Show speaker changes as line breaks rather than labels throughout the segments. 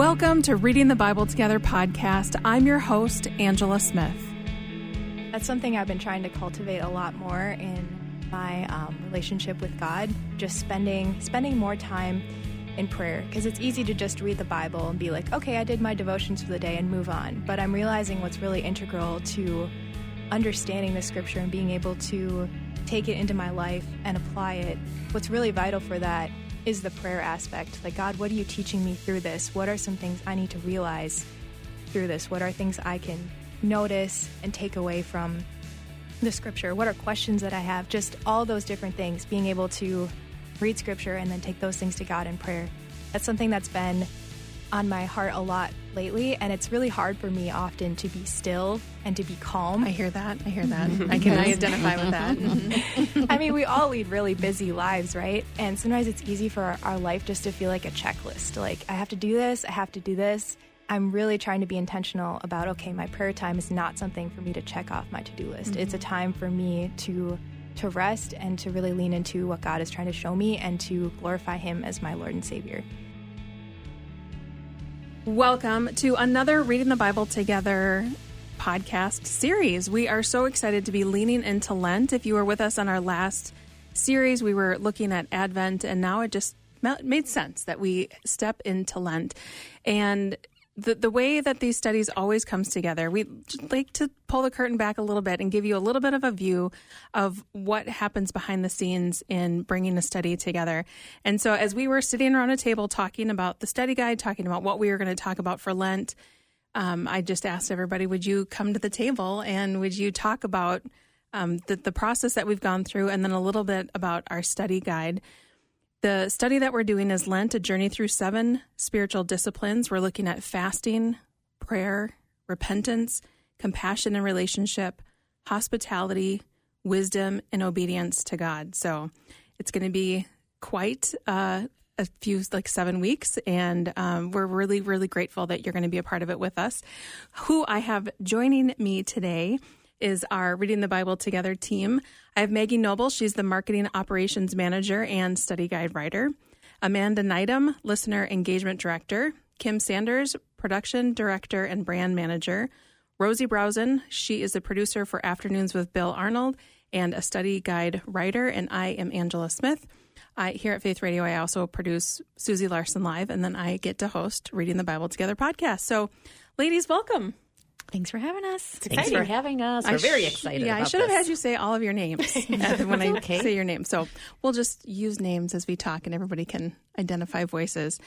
Welcome to Reading the Bible Together podcast. I'm your host, Angela Smith.
That's something I've been trying to cultivate a lot more in my um, relationship with God. Just spending spending more time in prayer because it's easy to just read the Bible and be like, okay, I did my devotions for the day and move on. But I'm realizing what's really integral to understanding the Scripture and being able to take it into my life and apply it. What's really vital for that is the prayer aspect. Like, God, what are you teaching me through this? What are some things I need to realize through this? What are things I can notice and take away from the scripture? What are questions that I have? Just all those different things, being able to read scripture and then take those things to God in prayer. That's something that's been on my heart a lot lately, and it's really hard for me often to be still and to be calm.
I hear that. I hear that. I can identify with that.
I mean, we all lead really busy lives, right? And sometimes it's easy for our, our life just to feel like a checklist. Like, I have to do this, I have to do this. I'm really trying to be intentional about okay, my prayer time is not something for me to check off my to do list. Mm-hmm. It's a time for me to to rest and to really lean into what God is trying to show me and to glorify Him as my Lord and Savior.
Welcome to another Reading the Bible Together podcast series. We are so excited to be leaning into Lent. If you were with us on our last series, we were looking at Advent, and now it just made sense that we step into Lent. And the, the way that these studies always comes together, we like to pull the curtain back a little bit and give you a little bit of a view of what happens behind the scenes in bringing a study together. And so, as we were sitting around a table talking about the study guide, talking about what we were going to talk about for Lent, um, I just asked everybody, would you come to the table and would you talk about um, the, the process that we've gone through and then a little bit about our study guide? The study that we're doing is Lent, a journey through seven spiritual disciplines. We're looking at fasting, prayer, repentance, compassion and relationship, hospitality, wisdom, and obedience to God. So it's going to be quite uh, a few, like seven weeks. And um, we're really, really grateful that you're going to be a part of it with us. Who I have joining me today is our Reading the Bible Together team. I have Maggie Noble. She's the Marketing Operations Manager and Study Guide Writer. Amanda Neidham, Listener Engagement Director. Kim Sanders, Production Director and Brand Manager. Rosie Browson, she is the producer for Afternoons with Bill Arnold and a study guide writer. And I am Angela Smith. I, here at Faith Radio, I also produce Susie Larson Live, and then I get to host Reading the Bible Together podcast. So, ladies, welcome.
Thanks for having us.
Thanks for having us. We're very excited.
Yeah,
I
should have had you say all of your names when I okay. say your name. So we'll just use names as we talk, and everybody can identify voices.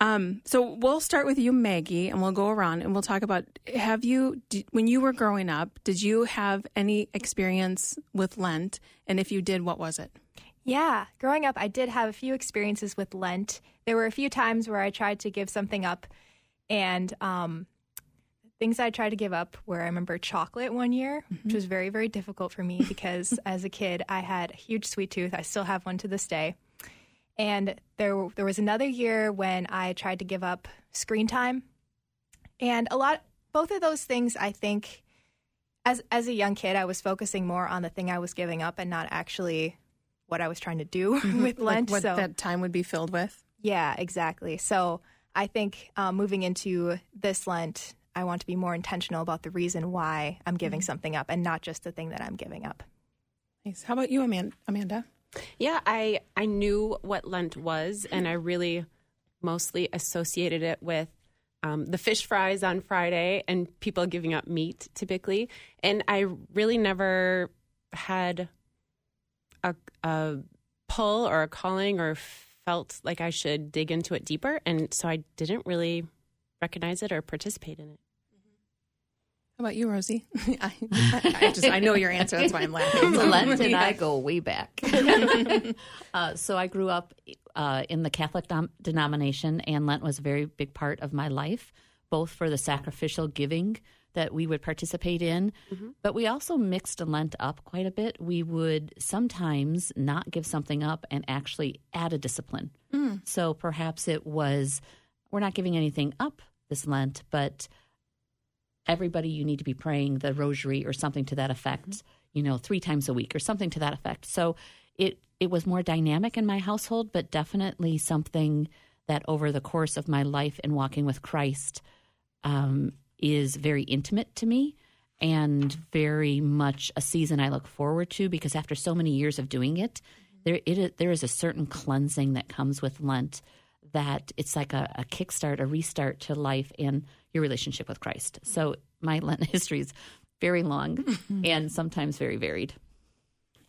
Um, so we'll start with you, Maggie, and we'll go around and we'll talk about have you, did, when you were growing up, did you have any experience with Lent? And if you did, what was it?
Yeah, growing up, I did have a few experiences with Lent. There were a few times where I tried to give something up, and um, things I tried to give up were I remember chocolate one year, mm-hmm. which was very, very difficult for me because as a kid I had a huge sweet tooth. I still have one to this day. And there there was another year when I tried to give up screen time. And a lot both of those things I think as as a young kid I was focusing more on the thing I was giving up and not actually what I was trying to do mm-hmm. with Lent.
Like what so, that time would be filled with.
Yeah, exactly. So I think um, moving into this Lent, I want to be more intentional about the reason why I'm giving mm-hmm. something up and not just the thing that I'm giving up.
Nice. How about you, Amanda?
Yeah, I I knew what Lent was, and I really mostly associated it with um, the fish fries on Friday and people giving up meat typically. And I really never had a, a pull or a calling or felt like I should dig into it deeper. And so I didn't really recognize it or participate in it.
How about you, Rosie? I, I, just I know your answer. That's why I'm laughing.
Lent and I go way back. uh, so I grew up uh, in the Catholic dom- denomination, and Lent was a very big part of my life, both for the sacrificial giving that we would participate in, mm-hmm. but we also mixed Lent up quite a bit. We would sometimes not give something up and actually add a discipline. Mm. So perhaps it was we're not giving anything up this Lent, but everybody you need to be praying the rosary or something to that effect, mm-hmm. you know, three times a week or something to that effect. So it it was more dynamic in my household, but definitely something that over the course of my life in walking with Christ um, is very intimate to me and very much a season I look forward to because after so many years of doing it, there it, there is a certain cleansing that comes with Lent that it's like a, a kickstart, a restart to life and your relationship with Christ. So my Lent history is very long and sometimes very varied.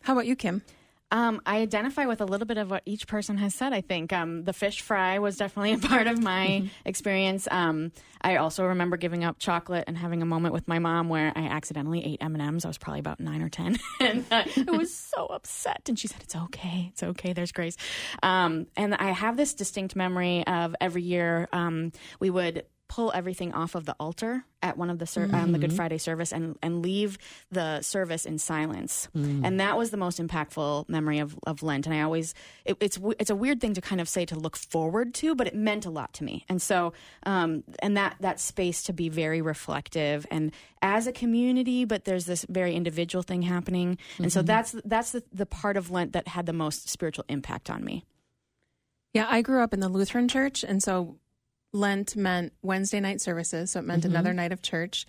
How about you, Kim?
Um, I identify with a little bit of what each person has said. I think um, the fish fry was definitely a part of my experience. Um, I also remember giving up chocolate and having a moment with my mom where I accidentally ate M and M's. I was probably about nine or ten, and uh, I was so upset. And she said, "It's okay, it's okay. There's grace." Um, and I have this distinct memory of every year um, we would pull everything off of the altar at one of the ser- mm-hmm. um, the Good mm-hmm. Friday service and and leave the service in silence. Mm. And that was the most impactful memory of, of Lent. And I always it, it's it's a weird thing to kind of say to look forward to, but it meant a lot to me. And so um, and that that space to be very reflective and as a community, but there's this very individual thing happening. Mm-hmm. And so mm-hmm. that's that's the, the part of Lent that had the most spiritual impact on me.
Yeah, I grew up in the Lutheran church, and so Lent meant Wednesday night services, so it meant mm-hmm. another night of church.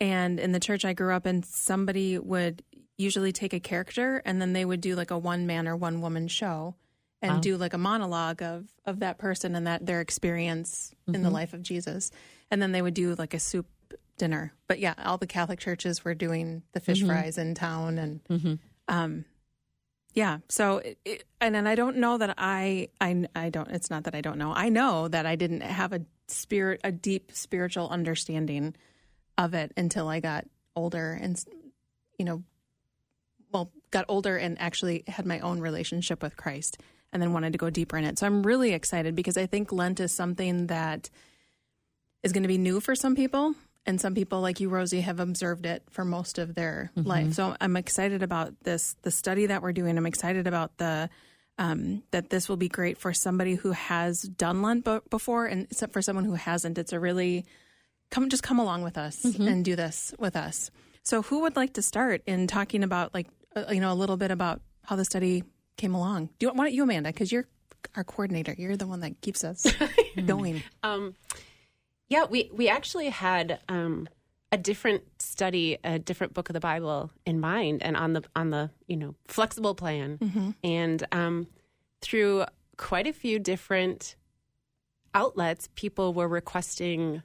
And in the church I grew up in, somebody would usually take a character and then they would do like a one man or one woman show and wow. do like a monologue of of that person and that their experience mm-hmm. in the mm-hmm. life of Jesus. And then they would do like a soup dinner. But yeah, all the Catholic churches were doing the fish mm-hmm. fries in town and mm-hmm. um yeah. So, it, and then I don't know that I, I, I don't, it's not that I don't know. I know that I didn't have a spirit, a deep spiritual understanding of it until I got older and, you know, well, got older and actually had my own relationship with Christ and then wanted to go deeper in it. So I'm really excited because I think Lent is something that is going to be new for some people and some people like you rosie have observed it for most of their mm-hmm. life. So i'm excited about this the study that we're doing. I'm excited about the um, that this will be great for somebody who has done lent before and for someone who hasn't. It's a really come just come along with us mm-hmm. and do this with us. So who would like to start in talking about like uh, you know a little bit about how the study came along? Do you why don't you amanda? Because you're our coordinator. You're the one that keeps us going. Um,
yeah, we we actually had um, a different study, a different book of the Bible in mind, and on the on the you know flexible plan, mm-hmm. and um, through quite a few different outlets, people were requesting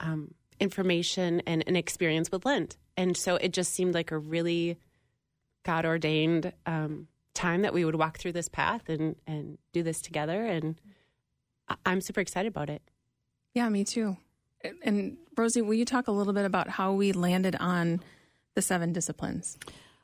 um, information and an experience with Lent, and so it just seemed like a really God ordained um, time that we would walk through this path and and do this together, and I'm super excited about it.
Yeah, me too. And Rosie, will you talk a little bit about how we landed on the seven disciplines?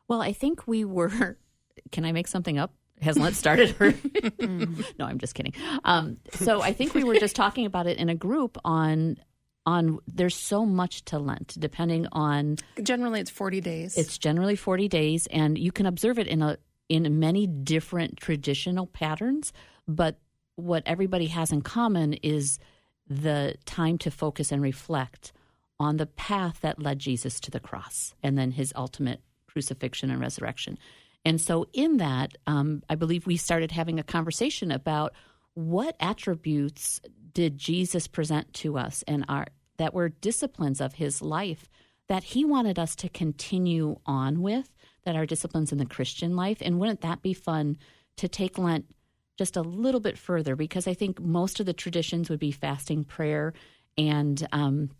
Well, I think we were. Can I make something up? Has Lent started? no, I'm just kidding. Um, so I think we were just talking about it in a group on on there's so much to Lent depending on
generally it's 40 days.
It's generally 40 days and you can observe it in a in many different traditional patterns, but what everybody has in common is the time to focus and reflect on the path that led Jesus to the cross and then his ultimate crucifixion and resurrection. And so, in that, um, I believe we started having a conversation about what attributes did Jesus present to us and our that were disciplines of his life that he wanted us to continue on with, that are disciplines in the Christian life. And wouldn't that be fun to take Lent just a little bit further because I think most of the traditions would be fasting, prayer, and um,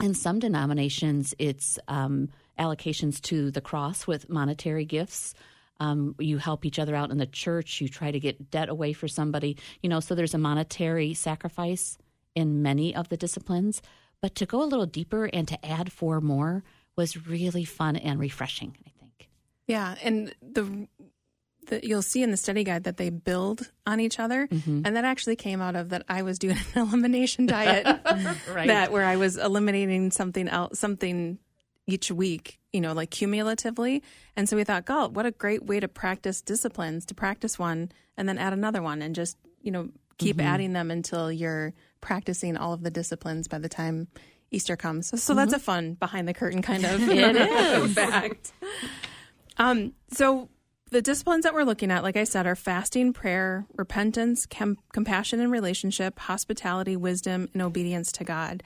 in some denominations it's um, allocations to the cross with monetary gifts. Um, you help each other out in the church. You try to get debt away for somebody. You know, so there's a monetary sacrifice in many of the disciplines. But to go a little deeper and to add four more was really fun and refreshing. I think.
Yeah, and the that you'll see in the study guide that they build on each other, mm-hmm. and that actually came out of that I was doing an elimination diet right. that where I was eliminating something else, something each week, you know, like cumulatively. And so we thought, God, what a great way to practice disciplines to practice one and then add another one and just you know keep mm-hmm. adding them until you're practicing all of the disciplines by the time Easter comes. So, so mm-hmm. that's a fun behind the curtain kind of
it is
fact. Um, so the disciplines that we're looking at, like I said, are fasting, prayer, repentance, com- compassion and relationship, hospitality, wisdom, and obedience to God.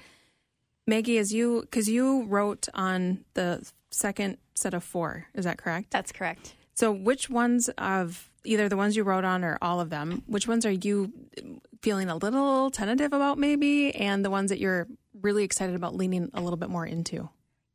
Maggie, as you, because you wrote on the second set of four, is that correct?
That's correct.
So, which ones of either the ones you wrote on or all of them, which ones are you feeling a little tentative about, maybe, and the ones that you're really excited about leaning a little bit more into?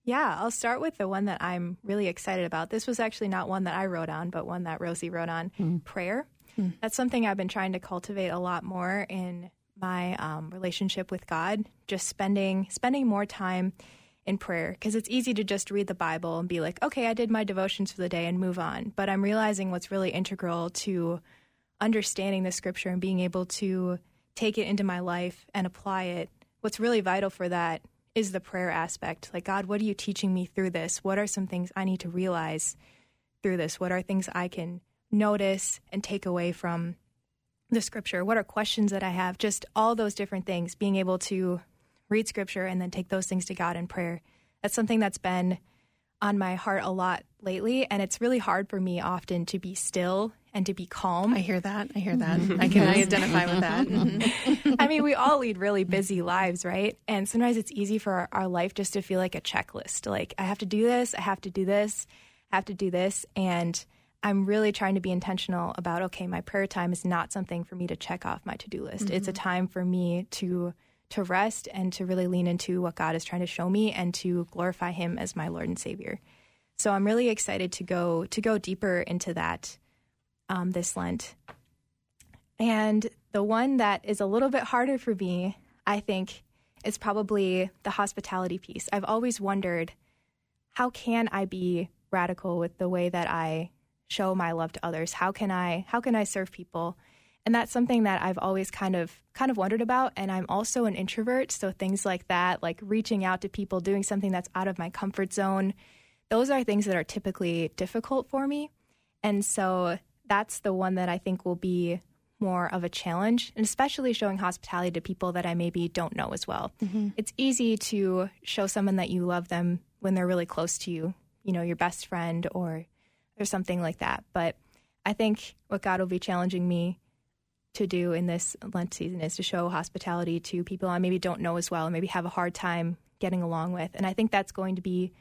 Yeah, I'll start with the one that I'm really excited about. This was actually not one that I wrote on, but one that Rosie wrote on mm. prayer. Mm. That's something I've been trying to cultivate a lot more in my um, relationship with God, just spending spending more time in prayer because it's easy to just read the Bible and be like, okay, I did my devotions for the day and move on. But I'm realizing what's really integral to understanding the scripture and being able to take it into my life and apply it. What's really vital for that is the prayer aspect. Like, God, what are you teaching me through this? What are some things I need to realize through this? What are things I can notice and take away from the scripture? What are questions that I have? Just all those different things, being able to read scripture and then take those things to God in prayer. That's something that's been on my heart a lot lately. And it's really hard for me often to be still and to be calm.
I hear that. I hear that. I can identify with that.
I mean, we all lead really busy lives, right? And sometimes it's easy for our, our life just to feel like a checklist. Like, I have to do this, I have to do this, I have to do this. And I'm really trying to be intentional about okay, my prayer time is not something for me to check off my to do list. Mm-hmm. It's a mm-hmm. time for me to to rest and to really lean into what God is trying to show me and to glorify him as my Lord and Savior. So I'm really excited to go to go deeper into that um, this Lent. And the one that is a little bit harder for me, I think, is probably the hospitality piece. I've always wondered how can I be radical with the way that I show my love to others? How can I how can I serve people? And that's something that I've always kind of kind of wondered about and I'm also an introvert, so things like that, like reaching out to people, doing something that's out of my comfort zone, those are things that are typically difficult for me. And so that's the one that I think will be more of a challenge, and especially showing hospitality to people that I maybe don't know as well. Mm-hmm. It's easy to show someone that you love them when they're really close to you, you know, your best friend or or something like that. But I think what God will be challenging me to do in this Lent season is to show hospitality to people I maybe don't know as well, and maybe have a hard time getting along with. And I think that's going to be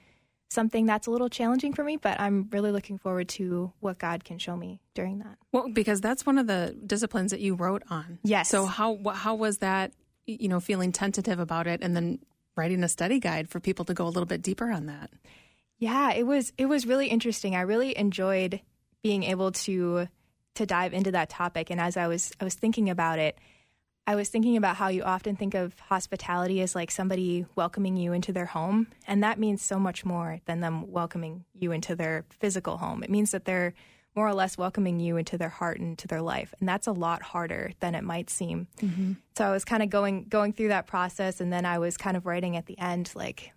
something that's a little challenging for me, but I'm really looking forward to what God can show me during that.
Well, because that's one of the disciplines that you wrote on.
Yes.
So how how was that? You know, feeling tentative about it, and then writing a study guide for people to go a little bit deeper on that.
Yeah, it was it was really interesting. I really enjoyed being able to to dive into that topic, and as I was I was thinking about it. I was thinking about how you often think of hospitality as like somebody welcoming you into their home. And that means so much more than them welcoming you into their physical home. It means that they're more or less welcoming you into their heart and to their life. And that's a lot harder than it might seem. Mm-hmm. So I was kind of going going through that process and then I was kind of writing at the end like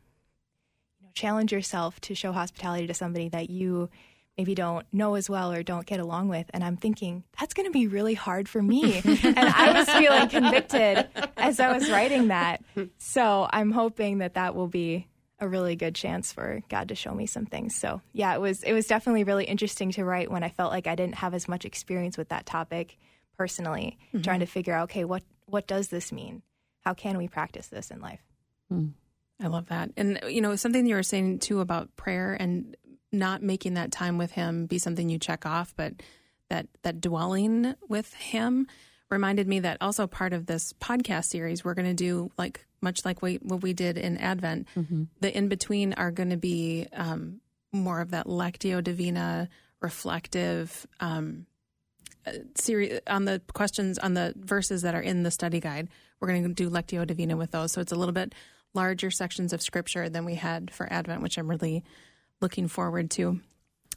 you know, challenge yourself to show hospitality to somebody that you maybe don't know as well or don't get along with. And I'm thinking, that's going to be really hard for me. and I was feeling convicted as I was writing that. So I'm hoping that that will be a really good chance for God to show me some things. So yeah, it was it was definitely really interesting to write when I felt like I didn't have as much experience with that topic personally, mm-hmm. trying to figure out okay, what what does this mean? How can we practice this in life?
Mm. I love that. And you know, something you were saying too about prayer and not making that time with him be something you check off, but that that dwelling with him reminded me that also part of this podcast series we're going to do like much like we, what we did in Advent. Mm-hmm. The in between are going to be um, more of that lectio divina, reflective um, uh, series on the questions on the verses that are in the study guide. We're going to do lectio divina with those, so it's a little bit larger sections of scripture than we had for Advent, which I'm really looking forward to.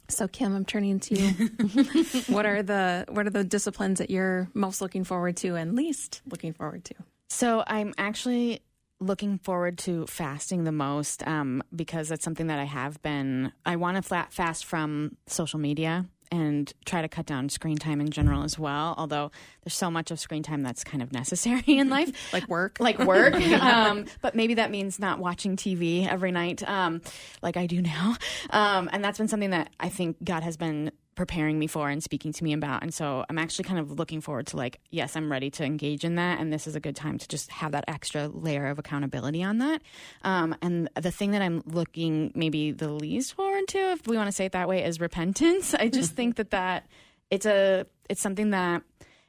So Kim, I'm turning to you. what are the what are the disciplines that you're most looking forward to and least looking forward to?
So I'm actually looking forward to fasting the most um, because that's something that I have been. I want to flat fast from social media and try to cut down screen time in general as well. Although there's so much of screen time that's kind of necessary in life,
like work,
like work. um, but maybe that means not watching TV every night, um, like I do now. Um, and that's been something that I think God has been preparing me for and speaking to me about. And so I'm actually kind of looking forward to like, yes, I'm ready to engage in that. And this is a good time to just have that extra layer of accountability on that. Um, and the thing that I'm looking maybe the least forward to, if we want to say it that way, is repentance. I just think that that it's a, it's something that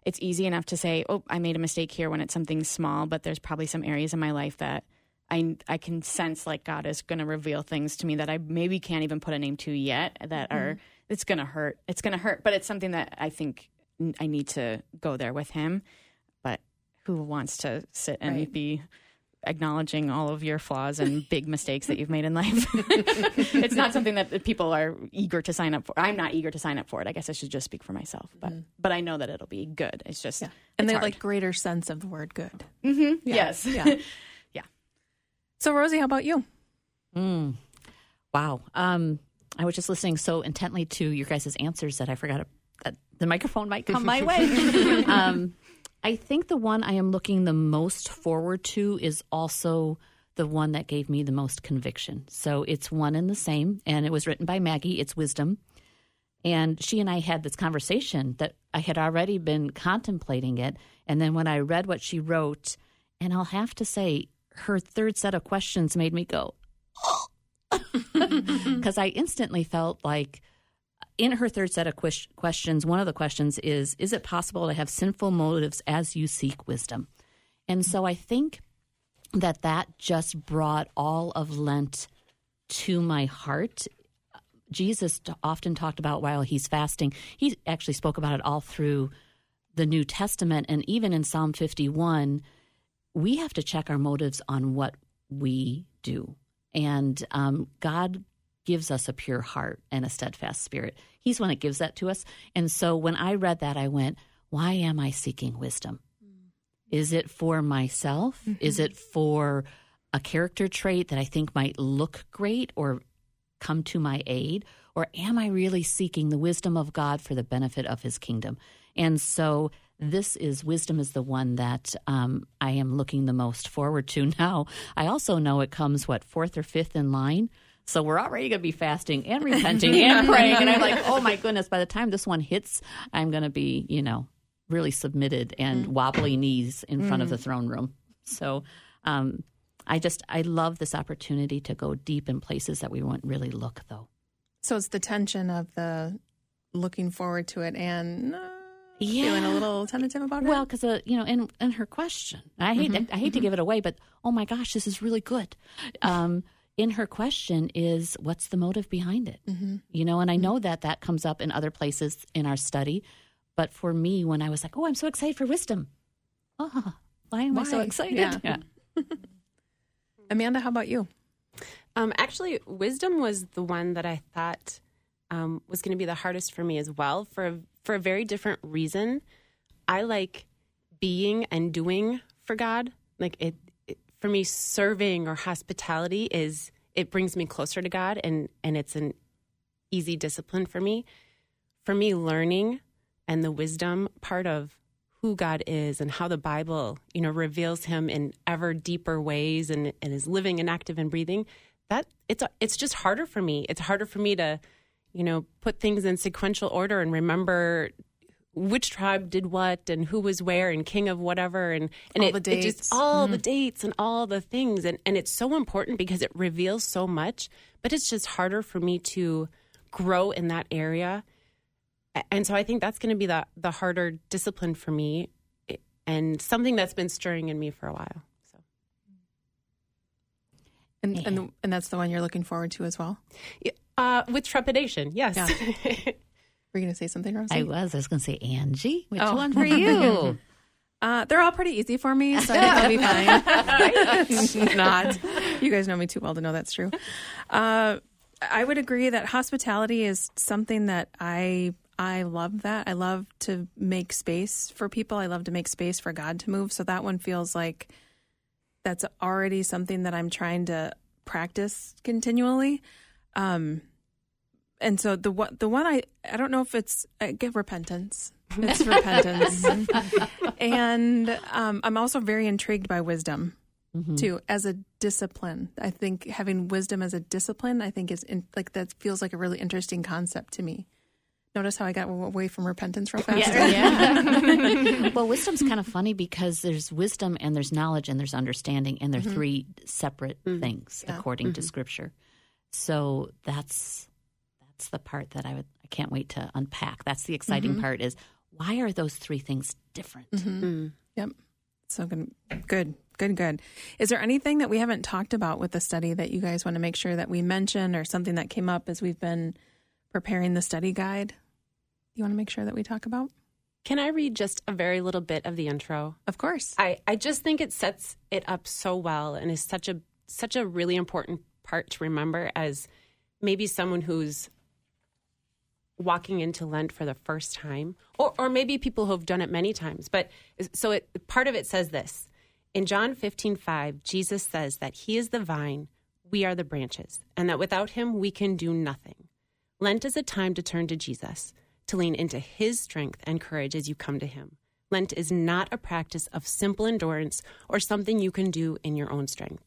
it's easy enough to say, oh, I made a mistake here when it's something small, but there's probably some areas in my life that I, I can sense like God is going to reveal things to me that I maybe can't even put a name to yet that are it's going to hurt. It's going to hurt, but it's something that I think I need to go there with him. But who wants to sit and
Right.
be acknowledging all of your flaws and big mistakes that you've made in life? it's not something that people are eager to sign up for. I'm not eager to sign up for it. I guess I should just speak for myself. But but I know that it'll be good. It's just
and
it's
they have
hard.
like greater sense of the word good.
mm-hmm yes.
Yeah. yeah. So Rosie, how about you?
Mm. Wow. Um, I was just listening so intently to your guys' answers that I forgot that the microphone might come my way. um, I think the one I am looking the most forward to is also the one that gave me the most conviction. So it's one and the same, and it was written by Maggie. It's Wisdom. And she and I had this conversation that I had already been contemplating it. And then when I read what she wrote, and I'll have to say, her third set of questions made me go, because I instantly felt like in her third set of ques- questions, one of the questions is Is it possible to have sinful motives as you seek wisdom? And so I think that that just brought all of Lent to my heart. Jesus often talked about while he's fasting, he actually spoke about it all through the New Testament and even in Psalm 51 we have to check our motives on what we do. And um, God gives us a pure heart and a steadfast spirit. He's one that gives that to us. And so when I read that, I went, why am I seeking wisdom? Is it for myself? Is it for a character trait that I think might look great or come to my aid? Or am I really seeking the wisdom of God for the benefit of his kingdom? And so this is wisdom is the one that um, I am looking the most forward to now. I also know it comes, what, fourth or fifth in line? So we're already going to be fasting and repenting and praying. And I'm like, oh my goodness, by the time this one hits, I'm going to be, you know, really submitted and wobbly knees in front of the throne room. So um, I just, I love this opportunity to go deep in places that we won't really look, though.
So it's the tension of the looking forward to it and uh, feeling a little tentative about it?
Well, because uh, you know, in in her question, I hate
Mm-hmm.
to, I hate to give it away, but oh my gosh, this is really good. Um, in her question is what's the motive behind it?
Mm-hmm.
You know, and I know that that comes up in other places in our study, but for me, when I was like, oh, I'm so excited for wisdom. Oh, why am I so
Why?
excited?
Yeah. Amanda, how about you?
Um, actually, wisdom was the one that I thought um, was going to be the hardest for me as well for a, for a very different reason. I like being and doing for God. Like it, it for me, serving or hospitality is it brings me closer to God, and and it's an easy discipline for me. For me, learning and the wisdom part of who God is and how the Bible, you know, reveals him in ever deeper ways and, and is living and active and breathing, that it's it's just harder for me. It's harder for me to, you know, put things in sequential order and remember which tribe did what and who was where and king of whatever. And, and
All
it,
the
it just all the mm-hmm. dates and all the things. And, and it's so important because it reveals so much, but it's just harder for me to grow in that area. And so I think that's going to be the the harder discipline for me, eh, and something that's been stirring in me for a while. So.
And and and that's the one you're looking forward to as well.
Uh, with trepidation, yes.
Yeah. Were you going to say something, Rosie?
I was. I was going to say Angie. Which
Oh.
one for you?
Uh, they're all pretty easy for me, so I think I'll be fine. Not. You guys know me too well to know that's true. Uh, I would agree that hospitality is something that I I love that. I love to make space for people. I love to make space for God to move. So that one feels like that's already something that I'm trying to practice continually. Um, and so the one the one I I don't know if it's I get repentance. It's repentance, and um, I'm also very intrigued by wisdom too as a discipline. I think having wisdom as a discipline, I think is in, like that feels like a really interesting concept to me. Notice how I got away from repentance real fast?
Yeah.
well, wisdom's kind of funny because there's wisdom and there's knowledge and there's understanding, and they're three separate things according to Scripture. So that's that's the part that I would I can't wait to unpack. That's the exciting mm-hmm. part is why are those three things different? Mm-hmm. Mm.
Yep. So good. Good. Good. Good. Is there anything that we haven't talked about with the study that you guys want to make sure that we mention or something that came up as we've been preparing the study guide? You want to make sure that we talk about?
Can I read just a very little bit of the intro?
Of course.
I, I just think it sets it up so well and is such a such a really important part to remember as maybe someone who's walking into Lent for the first time, or or maybe people who have done it many times. But so it part of it says this. In John 15, 5, Jesus says that he is the vine, we are the branches, and that without him we can do nothing. Lent is a time to turn to Jesus, to lean into his strength and courage as you come to him. Lent is not a practice of simple endurance or something you can do in your own strength.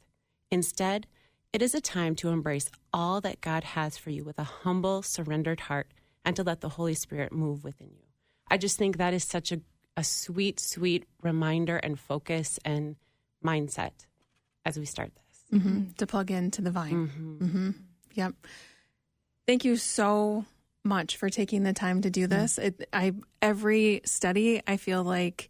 Instead, it is a time to embrace all that God has for you with a humble, surrendered heart and to let the Holy Spirit move within you. I just think that is such a, a sweet, sweet reminder and focus and mindset as we start this.
hmm To plug into the vine. hmm Yep. Thank you so much for taking the time to do this. It, I every study I feel like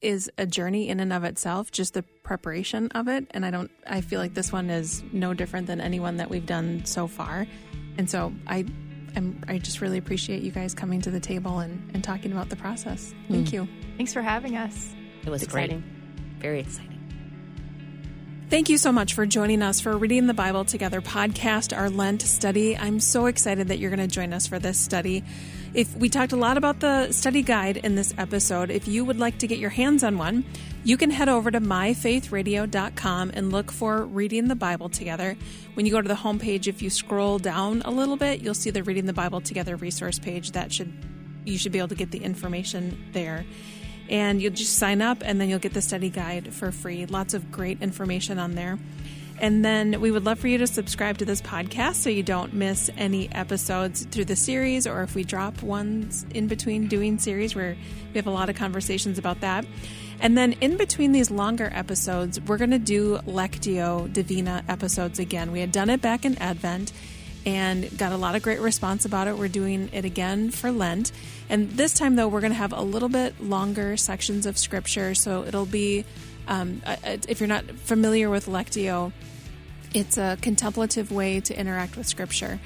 is a journey in and of itself, just the preparation of it. And I don't. I feel like this one is no different than anyone that we've done so far. And so I, I'm, I just really appreciate you guys coming to the table and, and talking about the process. Thank hmm. you.
Thanks for having us.
It was
It's
great,
exciting.
very exciting.
Thank you so much for joining us for Reading the Bible Together podcast, our Lent study. I'm so excited that you're going to join us for this study. If we talked a lot about the study guide in this episode, if you would like to get your hands on one, you can head over to myfaithradio.com and look for Reading the Bible Together. When you go to the homepage, if you scroll down a little bit, you'll see the Reading the Bible Together resource page. That should you should be able to get the information there and you'll just sign up and then you'll get the study guide for free. Lots of great information on there. And then we would love for you to subscribe to this podcast so you don't miss any episodes through the series or if we drop ones in between doing series where we have a lot of conversations about that. And then in between these longer episodes, we're going to do Lectio Divina episodes again. We had done it back in Advent and got a lot of great response about it. We're doing it again for Lent. And this time, though, we're going to have a little bit longer sections of scripture. So it'll be, um, if you're not familiar with Lectio, it's a contemplative way to interact with scripture.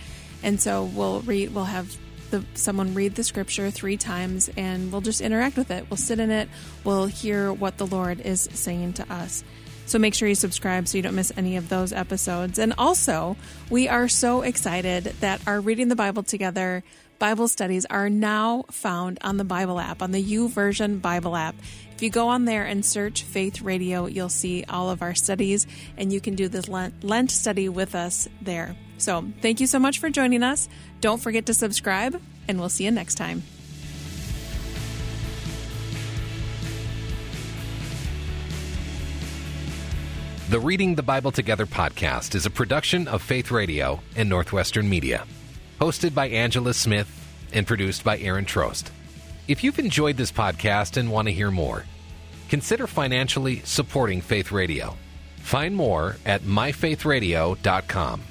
And so we'll read, we'll have the, someone read the scripture three times and we'll just interact with it. We'll sit in it. We'll hear what the Lord is saying to us. So make sure you subscribe so you don't miss any of those episodes. And also, we are so excited that our Reading the Bible Together Bible studies are now found on the Bible app, on the YouVersion Bible app. If you go on there and search Faith Radio, you'll see all of our studies, and you can do this Lent, Lent study with us there. So thank you so much for joining us. Don't forget to subscribe, and we'll see you next time.
The Reading the Bible Together podcast is a production of Faith Radio and Northwestern Media. Hosted by Angela Smith and produced by Aaron Trost. If you've enjoyed this podcast and want to hear more, consider financially supporting Faith Radio. Find more at myfaithradio.com.